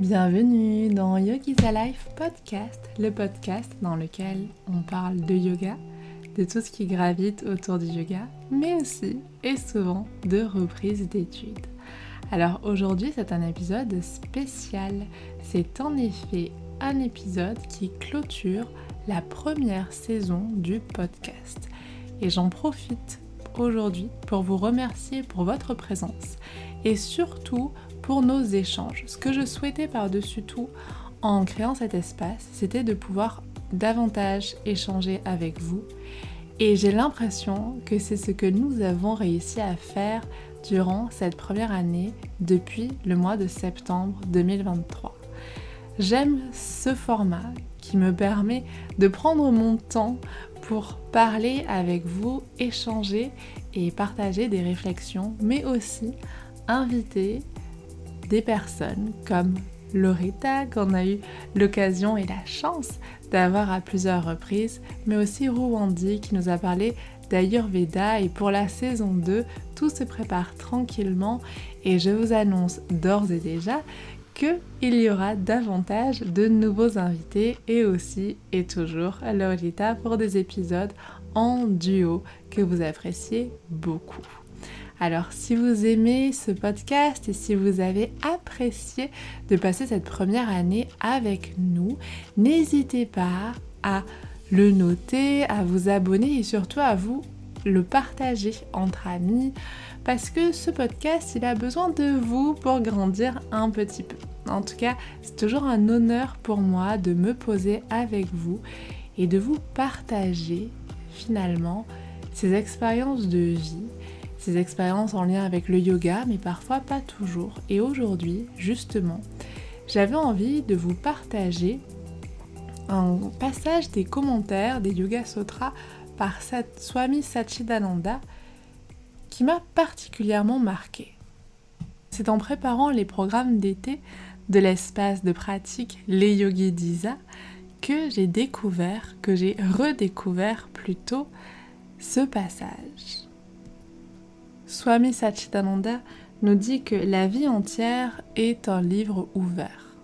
Bienvenue dans Yogi's Life Podcast, le podcast dans lequel on parle de yoga, de tout ce qui gravite autour du yoga, mais aussi et souvent de reprise d'études. Alors aujourd'hui c'est un épisode spécial. C'est en effet un épisode qui clôture la première saison du podcast. Et j'en profite aujourd'hui pour vous remercier pour votre présence et surtout pour nos échanges. Ce que je souhaitais par-dessus tout en créant cet espace, c'était de pouvoir davantage échanger avec vous. Et j'ai l'impression que c'est ce que nous avons réussi à faire durant cette première année depuis le mois de septembre 2023. J'aime ce format qui me permet de prendre mon temps pour parler avec vous, échanger et partager des réflexions, mais aussi inviter des personnes comme Loretta qu'on a eu l'occasion et la chance d'avoir à plusieurs reprises, mais aussi Rwandi qui nous a parlé d'Ayurveda et pour la saison 2, tout se prépare tranquillement et je vous annonce d'ores et déjà qu'il y aura davantage de nouveaux invités et aussi et toujours Loretta pour des épisodes en duo que vous appréciez beaucoup. Alors si vous aimez ce podcast et si vous avez apprécié de passer cette première année avec nous, n'hésitez pas à le noter, à vous abonner et surtout à vous le partager entre amis parce que ce podcast il a besoin de vous pour grandir un petit peu. En tout cas, c'est toujours un honneur pour moi de me poser avec vous et de vous partager finalement ces expériences de vie ces expériences en lien avec le yoga, mais parfois pas toujours. Et aujourd'hui, justement, j'avais envie de vous partager un passage des commentaires des Yoga Sutras par Swami Satchidananda qui m'a particulièrement marqué. C'est en préparant les programmes d'été de l'espace de pratique Les Yogis d'Isa que j'ai découvert, que j'ai redécouvert plutôt ce passage. Swami Satchitananda nous dit que la vie entière est un livre ouvert,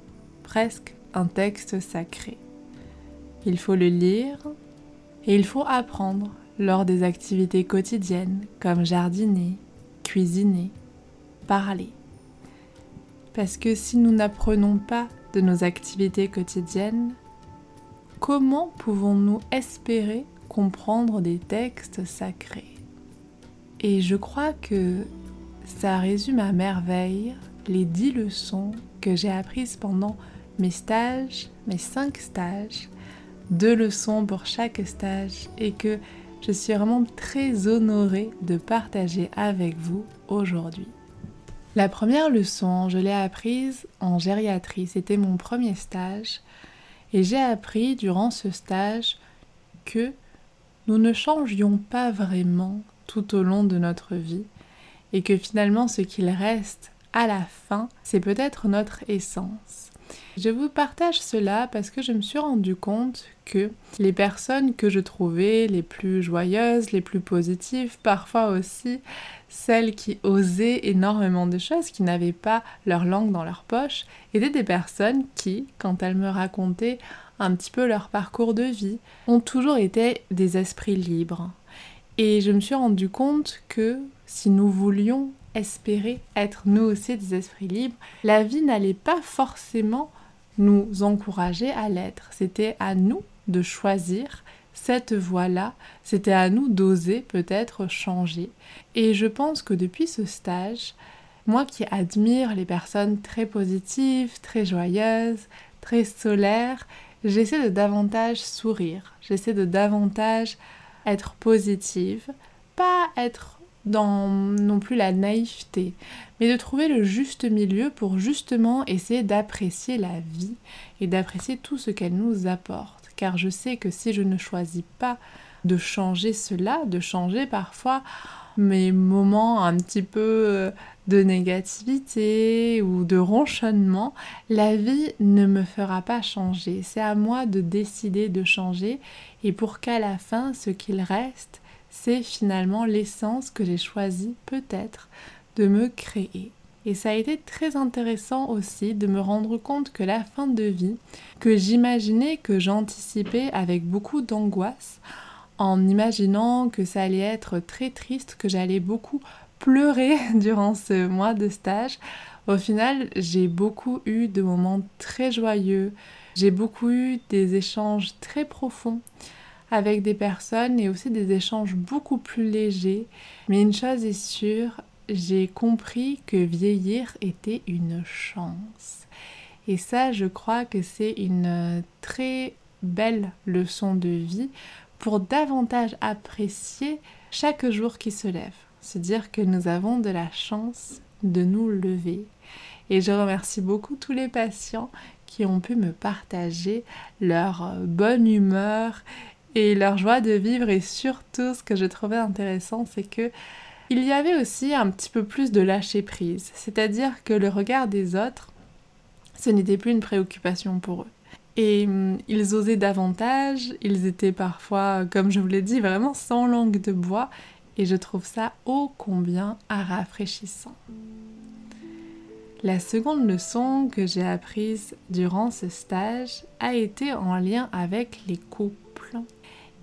presque un texte sacré. Il faut le lire et il faut apprendre lors des activités quotidiennes comme jardiner, cuisiner, parler. Parce que si nous n'apprenons pas de nos activités quotidiennes, comment pouvons-nous espérer comprendre des textes sacrés? Et je crois que ça résume à merveille les dix leçons que j'ai apprises pendant mes stages, mes cinq stages, deux leçons pour chaque stage et que je suis vraiment très honorée de partager avec vous aujourd'hui. La première leçon, je l'ai apprise en gériatrie, c'était mon premier stage et j'ai appris durant ce stage que nous ne changions pas vraiment tout au long de notre vie et que finalement ce qu'il reste à la fin, c'est peut-être notre essence. Je vous partage cela parce que je me suis rendu compte que les personnes que je trouvais les plus joyeuses, les plus positives, parfois aussi celles qui osaient énormément de choses, qui n'avaient pas leur langue dans leur poche, étaient des personnes qui, quand elles me racontaient un petit peu leur parcours de vie, ont toujours été des esprits libres, et je me suis rendu compte que si nous voulions espérer être nous aussi des esprits libres, la vie n'allait pas forcément nous encourager à l'être. C'était à nous de choisir cette voie-là, c'était à nous d'oser peut-être changer. Et je pense que depuis ce stage, moi qui admire les personnes très positives, très joyeuses, très solaires, j'essaie de davantage sourire, j'essaie de davantage être positive, pas être dans non plus la naïveté, mais de trouver le juste milieu pour justement essayer d'apprécier la vie et d'apprécier tout ce qu'elle nous apporte. Car je sais que si je ne choisis pas de changer cela, de changer parfois mes moments un petit peu euh, de négativité ou de ronchonnement, la vie ne me fera pas changer. C'est à moi de décider de changer et pour qu'à la fin, ce qu'il reste, c'est finalement l'essence que j'ai choisi peut-être de me créer. Et ça a été très intéressant aussi de me rendre compte que la fin de vie, que j'imaginais, que j'anticipais avec beaucoup d'angoisse, en imaginant que ça allait être très triste, que j'allais beaucoup pleurer durant ce mois de stage, au final, j'ai beaucoup eu de moments très joyeux, j'ai beaucoup eu des échanges très profonds avec des personnes et aussi des échanges beaucoup plus légers. Mais une chose est sûre, j'ai compris que vieillir était une chance. Et ça, je crois que c'est une très belle leçon de vie pour davantage apprécier chaque jour qui se lève. Se dire que nous avons de la chance de nous lever. Et je remercie beaucoup tous les patients qui ont pu me partager leur bonne humeur et leur joie de vivre et surtout ce que je trouvais intéressant c'est que il y avait aussi un petit peu plus de lâcher prise, c'est-à-dire que le regard des autres, ce n'était plus une préoccupation pour eux. Et hum, ils osaient davantage, ils étaient parfois, comme je vous l'ai dit, vraiment sans langue de bois, et je trouve ça ô combien rafraîchissant. La seconde leçon que j'ai apprise durant ce stage a été en lien avec les couples.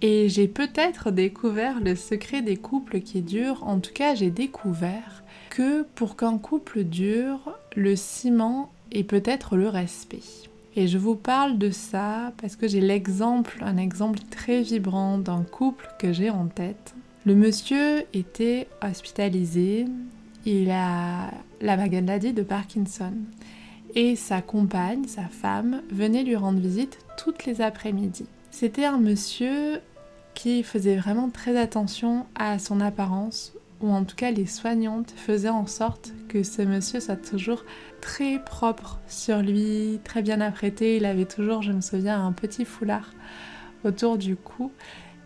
Et j'ai peut-être découvert le secret des couples qui durent, en tout cas j'ai découvert que pour qu'un couple dure, le ciment est peut-être le respect. Et je vous parle de ça parce que j'ai l'exemple, un exemple très vibrant d'un couple que j'ai en tête. Le monsieur était hospitalisé, il a la maladie de Parkinson. Et sa compagne, sa femme, venait lui rendre visite toutes les après-midi. C'était un monsieur qui faisait vraiment très attention à son apparence, ou en tout cas les soignantes faisaient en sorte que ce monsieur soit toujours très propre sur lui, très bien apprêté. Il avait toujours, je me souviens, un petit foulard autour du cou.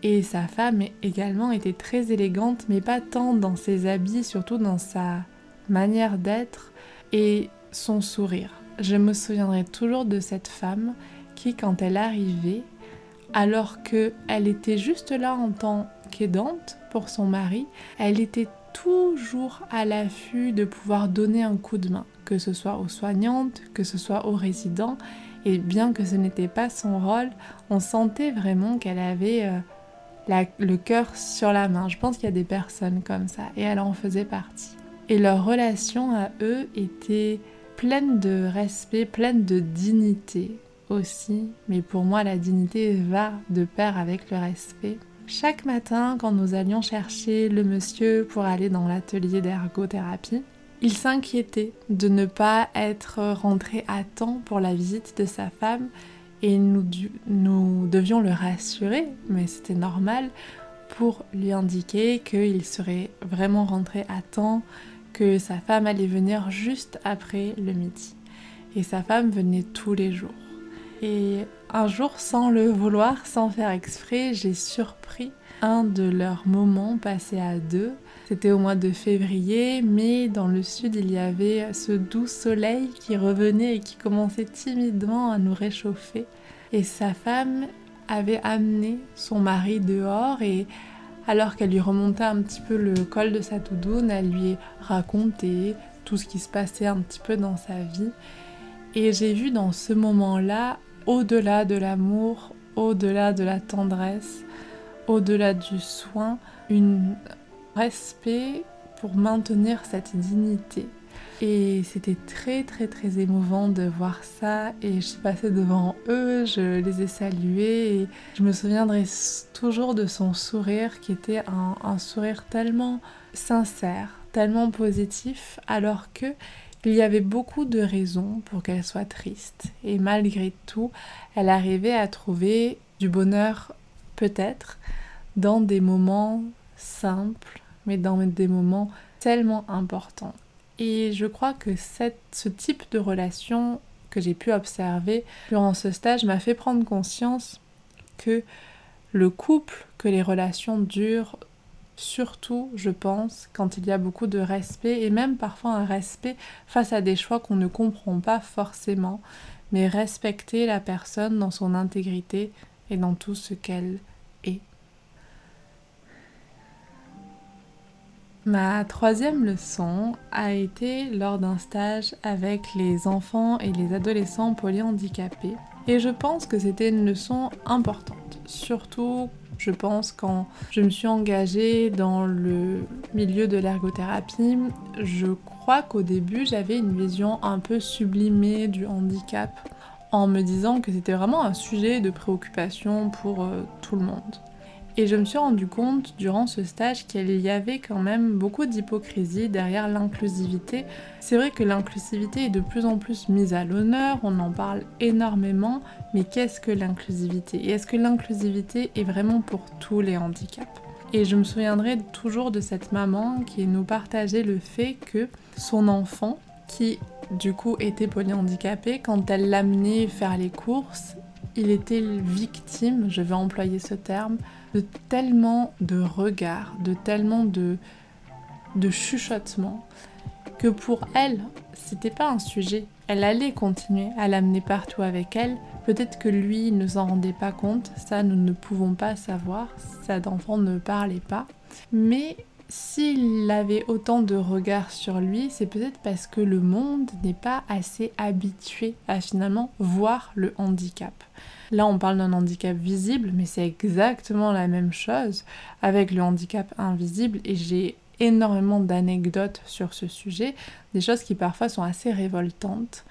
Et sa femme également était très élégante, mais pas tant dans ses habits, surtout dans sa manière d'être et son sourire. Je me souviendrai toujours de cette femme qui, quand elle arrivait, alors qu'elle était juste là en tant qu'aidante pour son mari, elle était toujours à l'affût de pouvoir donner un coup de main, que ce soit aux soignantes, que ce soit aux résidents. Et bien que ce n'était pas son rôle, on sentait vraiment qu'elle avait euh, le cœur sur la main. Je pense qu'il y a des personnes comme ça et elle en faisait partie. Et leur relation à eux était pleine de respect, pleine de dignité aussi. Mais pour moi, la dignité va de pair avec le respect. Chaque matin, quand nous allions chercher le monsieur pour aller dans l'atelier d'ergothérapie, il s'inquiétait de ne pas être rentré à temps pour la visite de sa femme et nous, devions le rassurer, mais c'était normal, pour lui indiquer qu'il serait vraiment rentré à temps, que sa femme allait venir juste après le midi. Et sa femme venait tous les jours. Et un jour, sans le vouloir, sans faire exprès, j'ai surpris un de leurs moments passés à deux. C'était au mois de février, mais dans le sud, il y avait ce doux soleil qui revenait et qui commençait timidement à nous réchauffer. Et sa femme avait amené son mari dehors et alors qu'elle lui remontait un petit peu le col de sa doudoune, elle lui racontait tout ce qui se passait un petit peu dans sa vie. Et j'ai vu dans ce moment-là, au-delà de l'amour, au-delà de la tendresse, au-delà du soin, un respect pour maintenir cette dignité. Et c'était très très très émouvant de voir ça et je suis devant eux, je les ai salués et je me souviendrai toujours de son sourire qui était un, sourire tellement sincère, tellement positif alors que il y avait beaucoup de raisons pour qu'elle soit triste et malgré tout elle arrivait à trouver du bonheur peut-être dans des moments simples mais dans des moments tellement importants. Et je crois que ce type de relation que j'ai pu observer durant ce stage m'a fait prendre conscience que le couple, que les relations durent, surtout, je pense, quand il y a beaucoup de respect et même parfois un respect face à des choix qu'on ne comprend pas forcément, mais respecter la personne dans son intégrité et dans tout ce qu'elle est. Ma troisième leçon a été lors d'un stage avec les enfants et les adolescents polyhandicapés. Et je pense que c'était une leçon importante, surtout je pense quand je me suis engagée dans le milieu de l'ergothérapie, je crois qu'au début j'avais une vision un peu sublimée du handicap en me disant que c'était vraiment un sujet de préoccupation pour euh, tout le monde. Et je me suis rendu compte durant ce stage qu'il y avait quand même beaucoup d'hypocrisie derrière l'inclusivité. C'est vrai que l'inclusivité est de plus en plus mise à l'honneur, on en parle énormément, mais qu'est-ce que l'inclusivité? Et est-ce que l'inclusivité est vraiment pour tous les handicaps? Et je me souviendrai toujours de cette maman qui nous partageait le fait que son enfant, qui du coup était polyhandicapé, quand elle l'amenait faire les courses, il était victime, je vais employer ce terme, de tellement de regards, de tellement de, chuchotements, que pour elle, c'était pas un sujet. Elle allait continuer à l'amener partout avec elle. Peut-être que lui ne s'en rendait pas compte, ça nous ne pouvons pas savoir, cet enfant ne parlait pas. Mais s'il avait autant de regards sur lui, c'est peut-être parce que le monde n'est pas assez habitué à finalement voir le handicap. Là, on parle d'un handicap visible, mais c'est exactement la même chose avec le handicap invisible et j'ai énormément d'anecdotes sur ce sujet, des choses qui parfois sont assez révoltantes.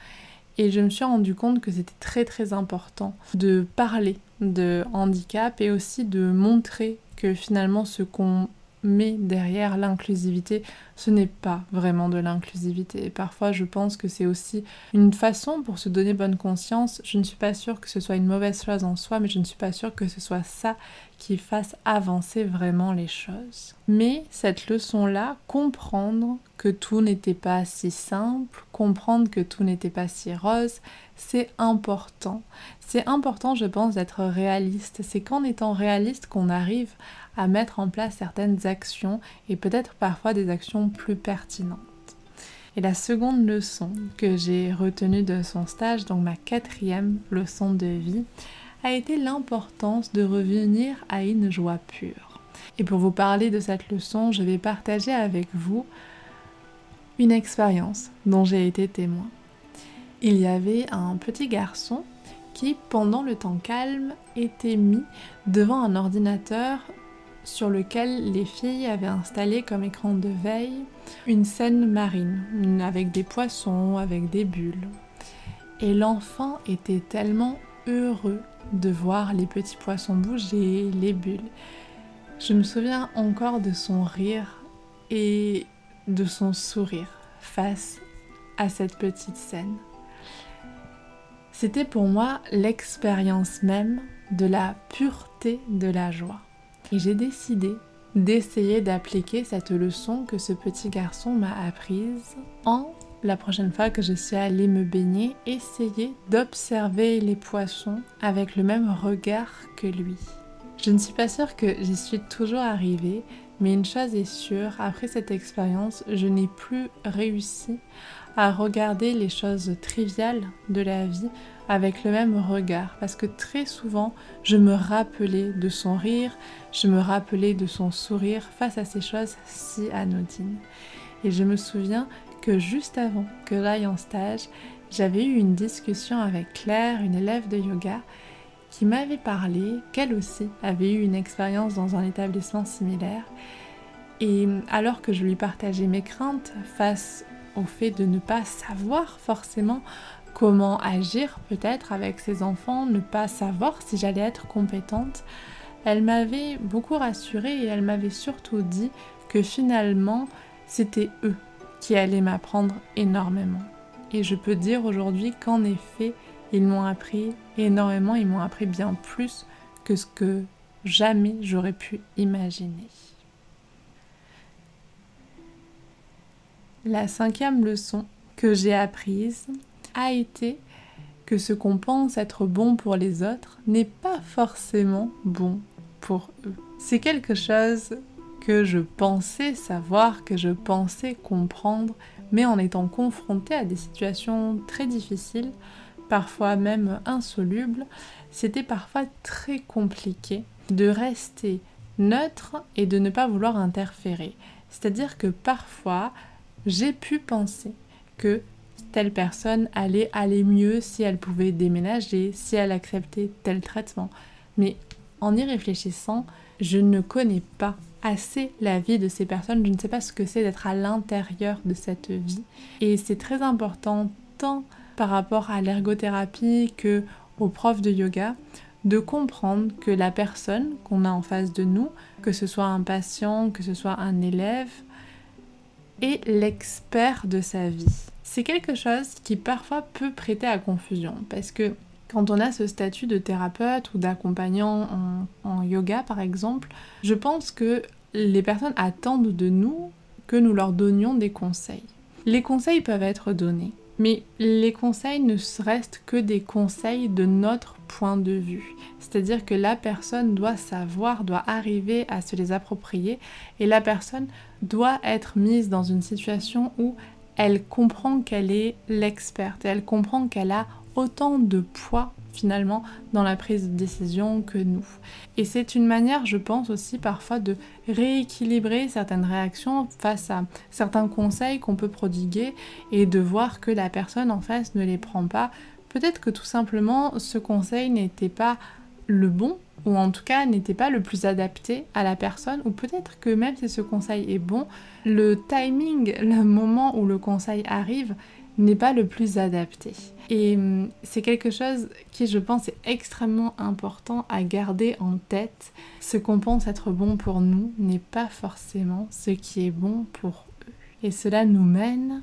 Et je me suis rendu compte que c'était très très important de parler de handicap et aussi de montrer que finalement ce qu'on mais derrière l'inclusivité, ce n'est pas vraiment de l'inclusivité. Et parfois, je pense que c'est aussi une façon pour se donner bonne conscience. Je ne suis pas sûre que ce soit une mauvaise chose en soi, mais je ne suis pas sûre que ce soit ça qui fasse avancer vraiment les choses. Mais cette leçon-là, comprendre que tout n'était pas si simple, comprendre que tout n'était pas si rose, c'est important. C'est important, je pense, d'être réaliste. C'est qu'en étant réaliste qu'on arrive à mettre en place certaines actions et peut-être parfois des actions plus pertinentes. Et la seconde leçon que j'ai retenue de son stage, donc ma quatrième leçon de vie, a été l'importance de revenir à une joie pure. Et pour vous parler de cette leçon, je vais partager avec vous une expérience dont j'ai été témoin. Il y avait un petit garçon qui, pendant le temps calme, était mis devant un ordinateur sur lequel les filles avaient installé comme écran de veille une scène marine, avec des poissons, avec des bulles. Et l'enfant était tellement heureux de voir les petits poissons bouger, les bulles. Je me souviens encore de son rire et de son sourire face à cette petite scène. C'était pour moi l'expérience même de la pureté de la joie. Et j'ai décidé d'essayer d'appliquer cette leçon que ce petit garçon m'a apprise en la prochaine fois que je suis allée me baigner, essayer d'observer les poissons avec le même regard que lui. Je ne suis pas sûre que j'y suis toujours arrivée, mais une chose est sûre, après cette expérience, je n'ai plus réussi à regarder les choses triviales de la vie avec le même regard parce que très souvent je me rappelais de son rire, je me rappelais de son sourire face à ces choses si anodines. Et je me souviens que juste avant que j'aille en stage, j'avais eu une discussion avec Claire, une élève de yoga, qui m'avait parlé qu'elle aussi avait eu une expérience dans un établissement similaire. Et alors que je lui partageais mes craintes face au fait de ne pas savoir forcément comment agir peut-être avec ses enfants, ne pas savoir si j'allais être compétente. Elle m'avait beaucoup rassurée et elle m'avait surtout dit que finalement c'était eux qui allaient m'apprendre énormément. Et je peux dire aujourd'hui qu'en effet, ils m'ont appris énormément, ils m'ont appris bien plus que ce que jamais j'aurais pu imaginer. La cinquième leçon que j'ai apprise a été que ce qu'on pense être bon pour les autres n'est pas forcément bon pour eux. C'est quelque chose que je pensais savoir, que je pensais comprendre, mais en étant confrontée à des situations très difficiles, parfois même insolubles, c'était parfois très compliqué de rester neutre et de ne pas vouloir interférer. C'est-à-dire que parfois, j'ai pu penser que telle personne allait aller mieux si elle pouvait déménager, si elle acceptait tel traitement. Mais en y réfléchissant, je ne connais pas assez la vie de ces personnes, je ne sais pas ce que c'est d'être à l'intérieur de cette vie. Et c'est très important, tant par rapport à l'ergothérapie que aux profs de yoga, de comprendre que la personne qu'on a en face de nous, que ce soit un patient, que ce soit un élève, est l'expert de sa vie. C'est quelque chose qui parfois peut prêter à confusion parce que quand on a ce statut de thérapeute ou d'accompagnant en, yoga par exemple, je pense que les personnes attendent de nous que nous leur donnions des conseils. Les conseils peuvent être donnés, mais les conseils ne restent que des conseils de notre point de vue. C'est-à-dire que la personne doit savoir, doit arriver à se les approprier et la personne doit être mise dans une situation où elle comprend qu'elle est l'experte elle comprend qu'elle a autant de poids finalement dans la prise de décision que nous. Et c'est une manière, je pense aussi parfois de rééquilibrer certaines réactions face à certains conseils qu'on peut prodiguer et de voir que la personne en face ne les prend pas. Peut-être que tout simplement ce conseil n'était pas le bon ou en tout cas n'était pas le plus adapté à la personne, ou peut-être que même si ce conseil est bon, le timing, le moment où le conseil arrive, n'est pas le plus adapté. Et hum, c'est quelque chose qui, je pense, est extrêmement important à garder en tête. Ce qu'on pense être bon pour nous n'est pas forcément ce qui est bon pour eux. Et cela nous mène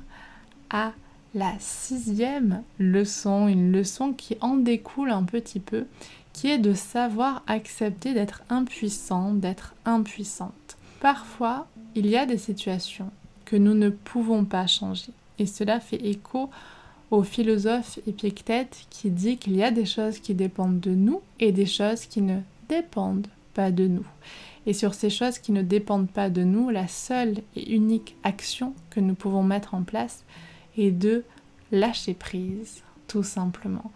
à la sixième leçon, une leçon qui en découle un petit peu, qui est de savoir accepter d'être impuissant, d'être impuissante. Parfois, il y a des situations que nous ne pouvons pas changer. Et cela fait écho au philosophe Épictète qui dit qu'il y a des choses qui dépendent de nous et des choses qui ne dépendent pas de nous. Et sur ces choses qui ne dépendent pas de nous, la seule et unique action que nous pouvons mettre en place est de lâcher prise, tout simplement.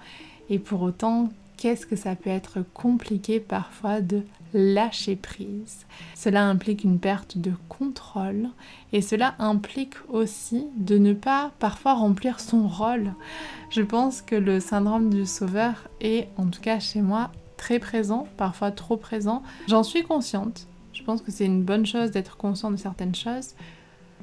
Et pour autant, qu'est-ce que ça peut être compliqué parfois de lâcher prise. Cela implique une perte de contrôle et cela implique aussi de ne pas parfois remplir son rôle. Je pense que le syndrome du sauveur est, en tout cas chez moi, très présent, parfois trop présent. J'en suis consciente. Je pense que c'est une bonne chose d'être conscient de certaines choses.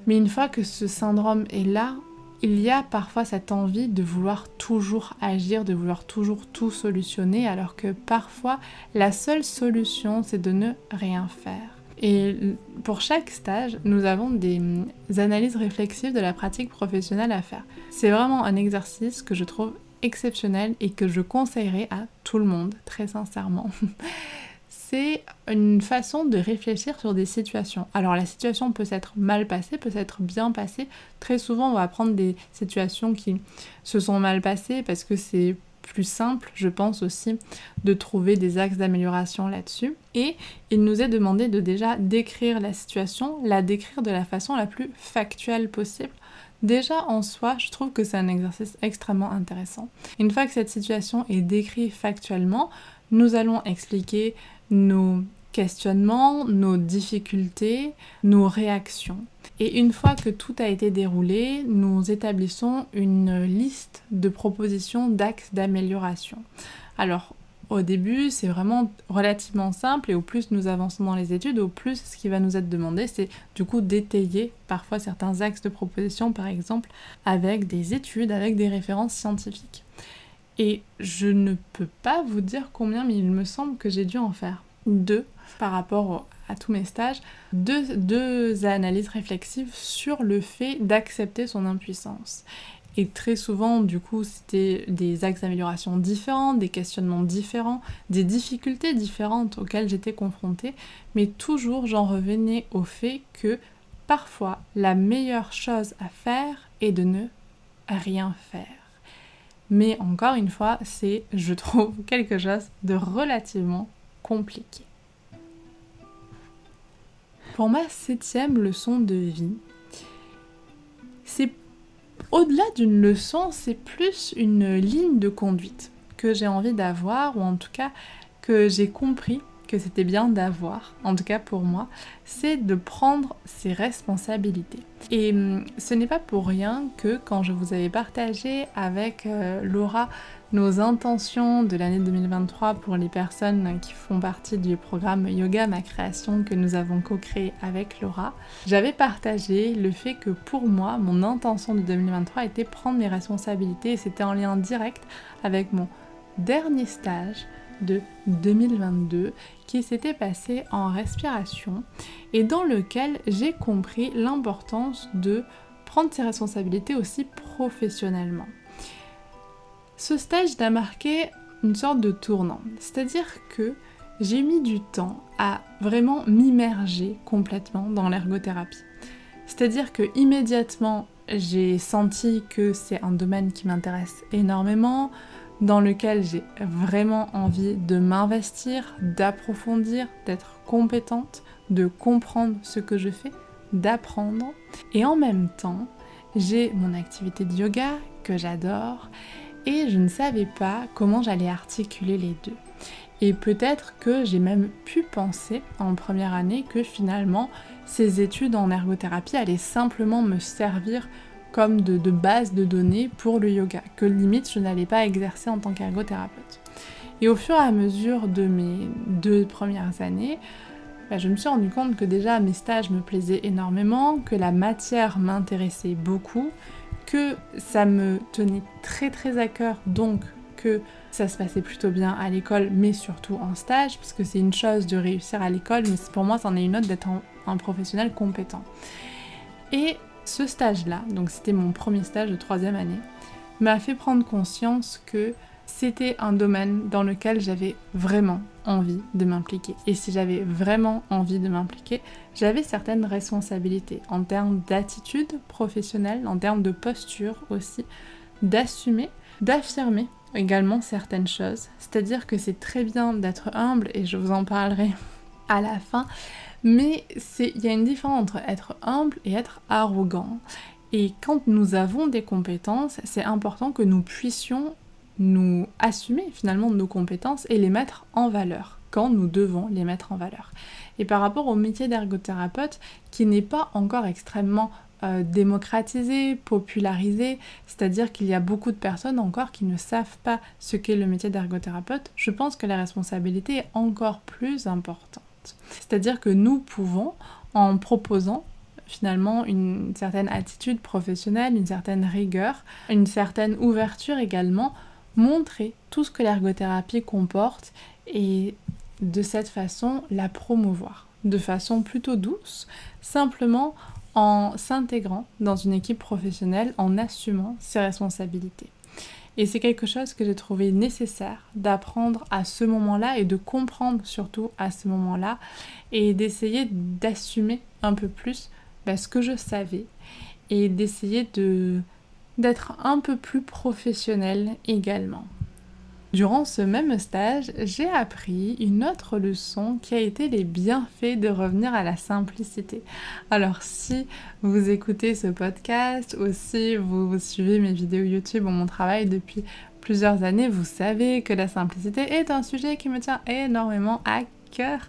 Mais une fois que ce syndrome est là, il y a parfois cette envie de vouloir toujours agir, de vouloir toujours tout solutionner, alors que parfois la seule solution c'est de ne rien faire. Et pour chaque stage, nous avons des analyses réflexives de la pratique professionnelle à faire. C'est vraiment un exercice que je trouve exceptionnel et que je conseillerais à tout le monde, très sincèrement. c'est une façon de réfléchir sur des situations. Alors la situation peut s'être mal passée, peut s'être bien passée. Très souvent, on va prendre des situations qui se sont mal passées parce que c'est plus simple, je pense aussi, de trouver des axes d'amélioration là-dessus. Et il nous est demandé de déjà décrire la situation, la décrire de la façon la plus factuelle possible. Déjà en soi, je trouve que c'est un exercice extrêmement intéressant. Une fois que cette situation est décrite factuellement, nous allons expliquer nos questionnements, nos difficultés, nos réactions. Et une fois que tout a été déroulé, nous établissons une liste de propositions d'axes d'amélioration. Alors, au début, c'est vraiment relativement simple et au plus nous avançons dans les études, au plus ce qui va nous être demandé, c'est du coup d'étayer parfois certains axes de proposition, par exemple, avec des études, avec des références scientifiques. Et je ne peux pas vous dire combien, mais il me semble que j'ai dû en faire deux par rapport à tous mes stages, deux, analyses réflexives sur le fait d'accepter son impuissance. Et très souvent, du coup, c'était des axes d'amélioration différents, des questionnements différents, des difficultés différentes auxquelles j'étais confrontée, mais toujours j'en revenais au fait que parfois la meilleure chose à faire est de ne rien faire. Mais encore une fois, c'est, je trouve, quelque chose de relativement compliqué. Pour ma septième leçon de vie, c'est au-delà d'une leçon, c'est plus une ligne de conduite que j'ai envie d'avoir, ou en tout cas que j'ai compris c'était bien d'avoir, en tout cas pour moi, c'est de prendre ses responsabilités. Et hum, ce n'est pas pour rien que quand je vous avais partagé avec euh, Laura nos intentions de l'année 2023 pour les personnes qui font partie du programme Yoga Ma Création que nous avons co-créé avec Laura, j'avais partagé le fait que pour moi, mon intention de 2023 était prendre mes responsabilités et c'était en lien direct avec mon dernier stage de 2022 qui s'était passé en respiration et dans lequel j'ai compris l'importance de prendre ses responsabilités aussi professionnellement. Ce stage a marqué une sorte de tournant, c'est-à-dire que j'ai mis du temps à vraiment m'immerger complètement dans l'ergothérapie. C'est-à-dire que immédiatement, j'ai senti que c'est un domaine qui m'intéresse énormément, dans lequel j'ai vraiment envie de m'investir, d'approfondir, d'être compétente, de comprendre ce que je fais, d'apprendre. Et en même temps, j'ai mon activité de yoga que j'adore et je ne savais pas comment j'allais articuler les deux. Et peut-être que j'ai même pu penser en première année que finalement ces études en ergothérapie allaient simplement me servir comme de, base de données pour le yoga, que limite je n'allais pas exercer en tant qu'ergothérapeute. Et au fur et à mesure de mes deux premières années, bah, je me suis rendu compte que déjà mes stages me plaisaient énormément, que la matière m'intéressait beaucoup, que ça me tenait très très à cœur, donc que ça se passait plutôt bien à l'école, mais surtout en stage, parce que c'est une chose de réussir à l'école, mais pour moi, c'en est une autre d'être un, professionnel compétent. Et ce stage-là, donc c'était mon premier stage de troisième année, m'a fait prendre conscience que c'était un domaine dans lequel j'avais vraiment envie de m'impliquer. Et si j'avais vraiment envie de m'impliquer, j'avais certaines responsabilités en termes d'attitude professionnelle, en termes de posture aussi, d'assumer, d'affirmer également certaines choses. C'est-à-dire que c'est très bien d'être humble, et je vous en parlerai à la fin, mais il y a une différence entre être humble et être arrogant. Et quand nous avons des compétences, c'est important que nous puissions nous assumer finalement nos compétences et les mettre en valeur quand nous devons les mettre en valeur. Et par rapport au métier d'ergothérapeute qui n'est pas encore extrêmement euh, démocratisé, popularisé, c'est-à-dire qu'il y a beaucoup de personnes encore qui ne savent pas ce qu'est le métier d'ergothérapeute, je pense que la responsabilité est encore plus importante. C'est-à-dire que nous pouvons, en proposant finalement une certaine attitude professionnelle, une certaine rigueur, une certaine ouverture également, montrer tout ce que l'ergothérapie comporte et de cette façon la promouvoir de façon plutôt douce, simplement en s'intégrant dans une équipe professionnelle, en assumant ses responsabilités. Et c'est quelque chose que j'ai trouvé nécessaire d'apprendre à ce moment-là et de comprendre surtout à ce moment-là et d'essayer d'assumer un peu plus bah, ce que je savais et d'essayer de d'être un peu plus professionnel également. Durant ce même stage, j'ai appris une autre leçon qui a été les bienfaits de revenir à la simplicité. Alors si vous écoutez ce podcast ou si vous suivez mes vidéos YouTube ou mon travail depuis plusieurs années, vous savez que la simplicité est un sujet qui me tient énormément à cœur.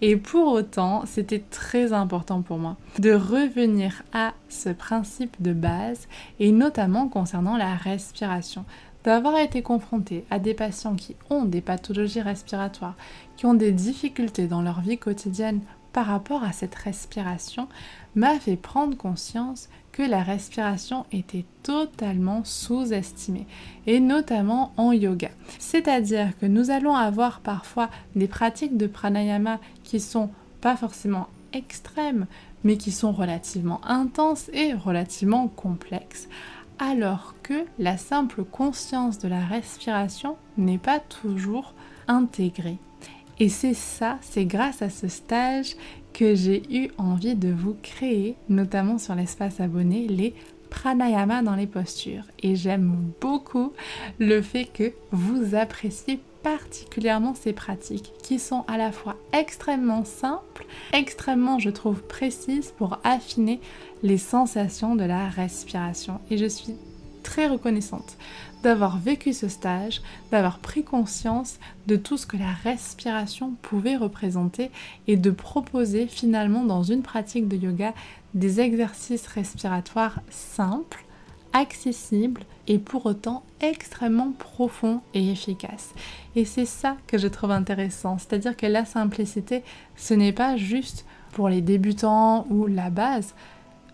Et pour autant, c'était très important pour moi de revenir à ce principe de base et notamment concernant la respiration d'avoir été confronté à des patients qui ont des pathologies respiratoires, qui ont des difficultés dans leur vie quotidienne par rapport à cette respiration, m'a fait prendre conscience que la respiration était totalement sous-estimée, et notamment en yoga. C'est-à-dire que nous allons avoir parfois des pratiques de pranayama qui sont pas forcément extrêmes, mais qui sont relativement intenses et relativement complexes alors que la simple conscience de la respiration n'est pas toujours intégrée. Et c'est ça, c'est grâce à ce stage que j'ai eu envie de vous créer, notamment sur l'espace abonné, les pranayama dans les postures. Et j'aime beaucoup le fait que vous appréciez particulièrement ces pratiques qui sont à la fois extrêmement simples, extrêmement je trouve précises pour affiner les sensations de la respiration. Et je suis très reconnaissante d'avoir vécu ce stage, d'avoir pris conscience de tout ce que la respiration pouvait représenter et de proposer finalement dans une pratique de yoga des exercices respiratoires simples, accessibles et pour autant extrêmement profonds et efficaces. Et c'est ça que je trouve intéressant, c'est-à-dire que la simplicité, ce n'est pas juste pour les débutants ou la base,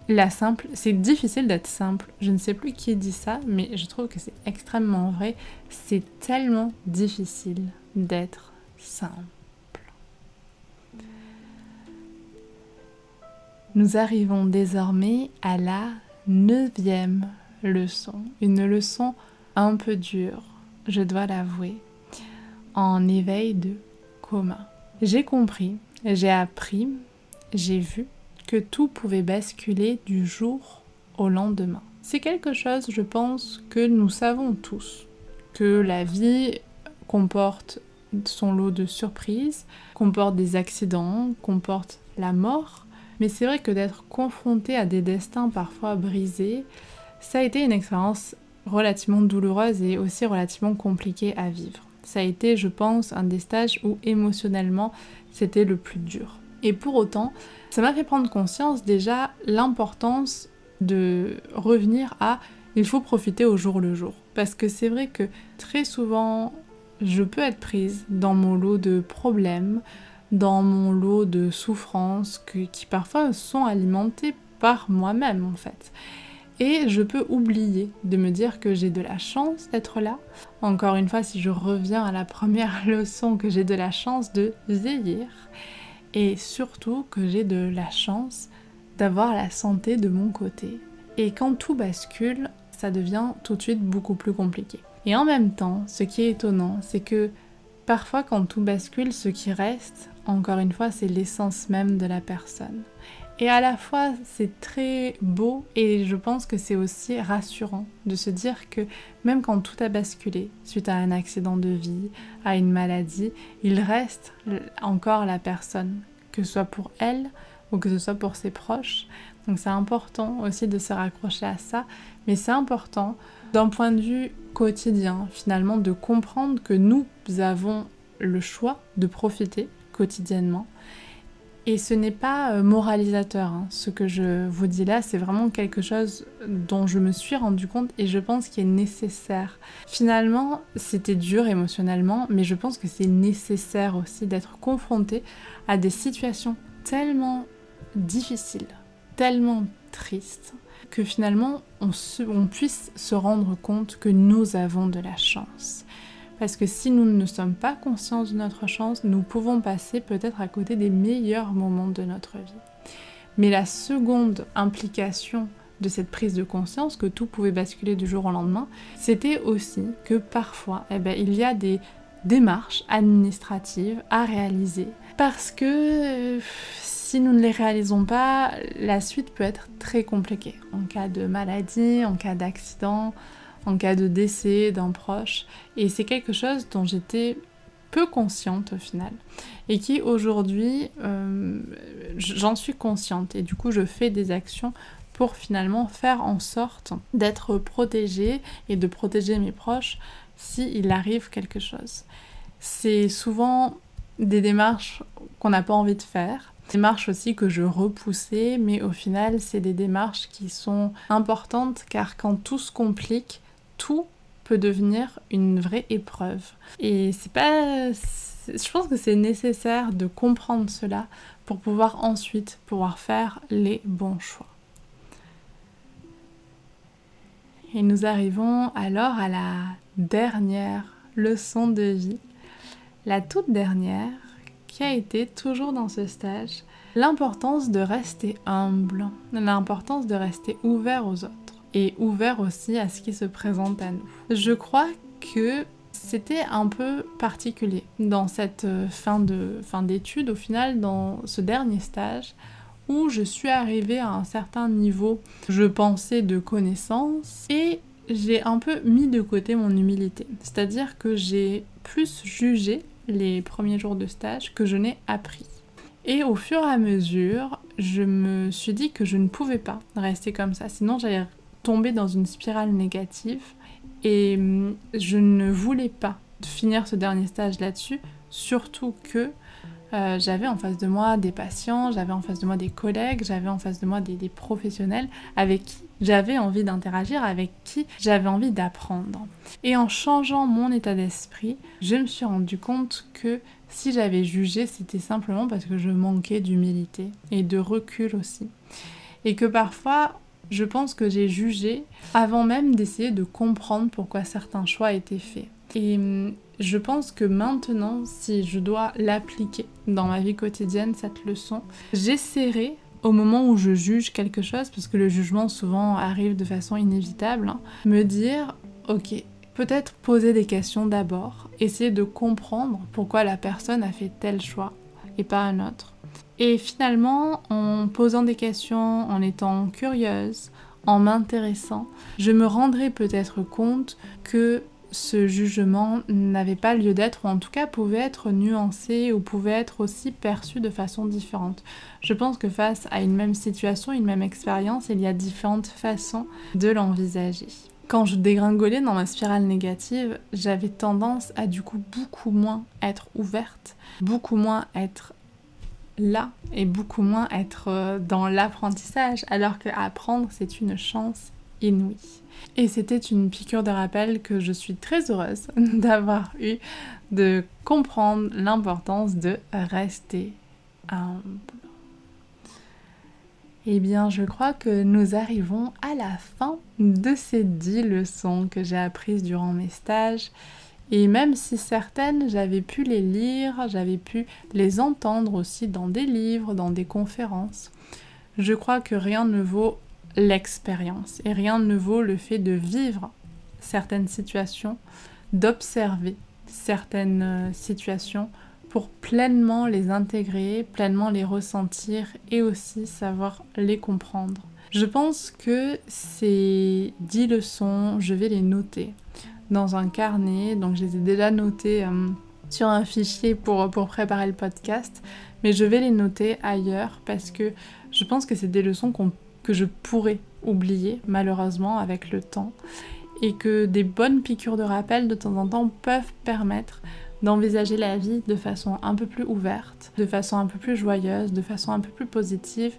la simple, c'est difficile d'être simple. Je ne sais plus qui dit ça, mais je trouve que c'est extrêmement vrai. C'est tellement difficile d'être simple. Nous arrivons désormais à la neuvième leçon. Une leçon un peu dure, je dois l'avouer, en éveil de commun. J'ai compris, j'ai appris, j'ai vu que tout pouvait basculer du jour au lendemain. C'est quelque chose, je pense, que nous savons tous, que la vie comporte son lot de surprises, comporte des accidents, comporte la mort, mais c'est vrai que d'être confronté à des destins parfois brisés, ça a été une expérience relativement douloureuse et aussi relativement compliquée à vivre. Ça a été, je pense, un des stages où émotionnellement c'était le plus dur. Et pour autant, ça m'a fait prendre conscience déjà l'importance de revenir à il faut profiter au jour le jour. Parce que c'est vrai que très souvent, je peux être prise dans mon lot de problèmes, dans mon lot de souffrances qui parfois sont alimentées par moi-même en fait. Et je peux oublier de me dire que j'ai de la chance d'être là. Encore une fois, si je reviens à la première leçon, que j'ai de la chance de vieillir et surtout que j'ai de la chance d'avoir la santé de mon côté. Et quand tout bascule, ça devient tout de suite beaucoup plus compliqué. Et en même temps, ce qui est étonnant, c'est que parfois quand tout bascule, ce qui reste, encore une fois, c'est l'essence même de la personne. Et à la fois, c'est très beau et je pense que c'est aussi rassurant de se dire que même quand tout a basculé, suite à un accident de vie, à une maladie, il reste encore la personne, que ce soit pour elle ou que ce soit pour ses proches. Donc c'est important aussi de se raccrocher à ça, mais c'est important d'un point de vue quotidien, finalement, de comprendre que nous avons le choix de profiter quotidiennement et ce n'est pas euh, moralisateur, hein. ce que je vous dis là, c'est vraiment quelque chose dont je me suis rendu compte et je pense qu'il est nécessaire. Finalement, c'était dur émotionnellement, mais je pense que c'est nécessaire aussi d'être confronté à des situations tellement difficiles, tellement tristes, que finalement on, on puisse se rendre compte que nous avons de la chance. Parce que si nous ne sommes pas conscients de notre chance, nous pouvons passer peut-être à côté des meilleurs moments de notre vie. Mais la seconde implication de cette prise de conscience que tout pouvait basculer du jour au lendemain, c'était aussi que parfois, eh ben, il y a des démarches administratives à réaliser. Parce que euh, si nous ne les réalisons pas, la suite peut être très compliquée. En cas de maladie, en cas d'accident, en cas de décès d'un proche. Et c'est quelque chose dont j'étais peu consciente au final. Et qui aujourd'hui, euh, j'en suis consciente. Et du coup, je fais des actions pour finalement faire en sorte d'être protégée et de protéger mes proches s'il arrive quelque chose. C'est souvent des démarches qu'on n'a pas envie de faire, démarches aussi que je repoussais, mais au final, c'est des démarches qui sont importantes car quand tout se complique, tout peut devenir une vraie épreuve. Et c'est pas. Je pense que c'est nécessaire de comprendre cela pour pouvoir ensuite pouvoir faire les bons choix. Et nous arrivons alors à la dernière leçon de vie, la toute dernière, qui a été toujours dans ce stage, l'importance de rester humble, l'importance de rester ouvert aux autres et ouvert aussi à ce qui se présente à nous. Je crois que c'était un peu particulier dans cette euh, fin de fin d'études au final dans ce dernier stage où je suis arrivée à un certain niveau je pensais de connaissance et j'ai un peu mis de côté mon humilité. C'est-à-dire que j'ai plus jugé les premiers jours de stage que je n'ai appris. Et au fur et à mesure je me suis dit que je ne pouvais pas rester comme ça. Sinon j'allais tombée dans une spirale négative et hum, je ne voulais pas finir ce dernier stage là-dessus, surtout que euh, j'avais en face de moi des patients, j'avais en face de moi des collègues, j'avais en face de moi des, professionnels avec qui j'avais envie d'interagir, avec qui j'avais envie d'apprendre. Et en changeant mon état d'esprit, je me suis rendu compte que si j'avais jugé, c'était simplement parce que je manquais d'humilité et de recul aussi. Et que parfois, je pense que j'ai jugé avant même d'essayer de comprendre pourquoi certains choix étaient faits. Et hum, je pense que maintenant, si je dois l'appliquer dans ma vie quotidienne, cette leçon, j'essaierai au moment où je juge quelque chose, parce que le jugement souvent arrive de façon inévitable, hein, me dire, ok, peut-être poser des questions d'abord, essayer de comprendre pourquoi la personne a fait tel choix et pas un autre. Et finalement, en posant des questions, en étant curieuse, en m'intéressant, je me rendrai peut-être compte que ce jugement n'avait pas lieu d'être, ou en tout cas pouvait être nuancé, ou pouvait être aussi perçu de façon différente. Je pense que face à une même situation, une même expérience, il y a différentes façons de l'envisager. Quand je dégringolais dans ma spirale négative, j'avais tendance à du coup beaucoup moins être ouverte, beaucoup moins être là et beaucoup moins être euh, dans l'apprentissage, alors que apprendre c'est une chance inouïe. Et c'était une piqûre de rappel que je suis très heureuse d'avoir eu, de comprendre l'importance de rester humble. Eh bien, je crois que nous arrivons à la fin de ces dix leçons que j'ai apprises durant mes stages. Et même si certaines, j'avais pu les lire, j'avais pu les entendre aussi dans des livres, dans des conférences, je crois que rien ne vaut l'expérience. Et rien ne vaut le fait de vivre certaines situations, d'observer certaines euh, situations pour pleinement les intégrer, pleinement les ressentir et aussi savoir les comprendre. Je pense que ces dix leçons, je vais les noter dans un carnet, donc je les ai déjà notées euh, sur un fichier pour, préparer le podcast, mais je vais les noter ailleurs parce que je pense que c'est des leçons que je pourrais oublier malheureusement avec le temps. Et que des bonnes piqûres de rappel de temps en temps peuvent permettre d'envisager la vie de façon un peu plus ouverte, de façon un peu plus joyeuse, de façon un peu plus positive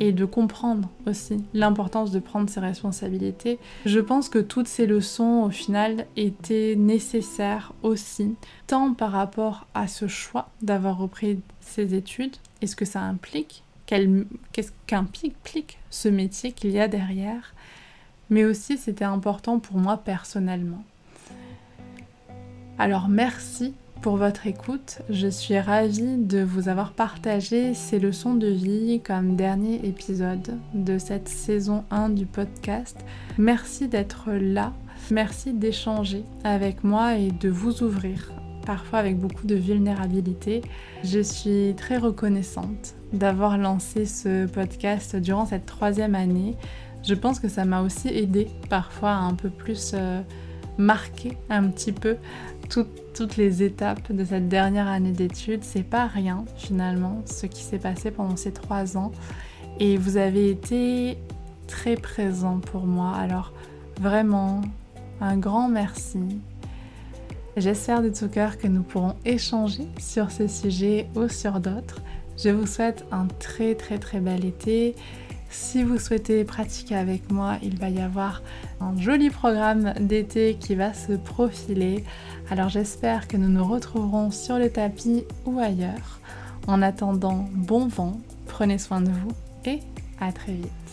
et de comprendre aussi l'importance de prendre ses responsabilités. Je pense que toutes ces leçons au final étaient nécessaires aussi, tant par rapport à ce choix d'avoir repris ses études et ce que ça implique qu'est-ce qu'implique ce métier qu'il y a derrière, mais aussi c'était important pour moi personnellement. Alors merci pour votre écoute. Je suis ravie de vous avoir partagé ces leçons de vie comme dernier épisode de cette saison 1 du podcast. Merci d'être là. Merci d'échanger avec moi et de vous ouvrir parfois avec beaucoup de vulnérabilité. Je suis très reconnaissante d'avoir lancé ce podcast durant cette troisième année. Je pense que ça m'a aussi aidé parfois à un peu plus euh, marquer un petit peu toutes les étapes de cette dernière année d'études. C'est pas rien finalement ce qui s'est passé pendant ces trois ans. Et vous avez été très présent pour moi. Alors vraiment, un grand merci. J'espère de tout cœur que nous pourrons échanger sur ce sujet ou sur d'autres. Je vous souhaite un très très très bel été. Si vous souhaitez pratiquer avec moi, il va y avoir un joli programme d'été qui va se profiler. Alors j'espère que nous nous retrouverons sur le tapis ou ailleurs. En attendant, bon vent, prenez soin de vous et à très vite.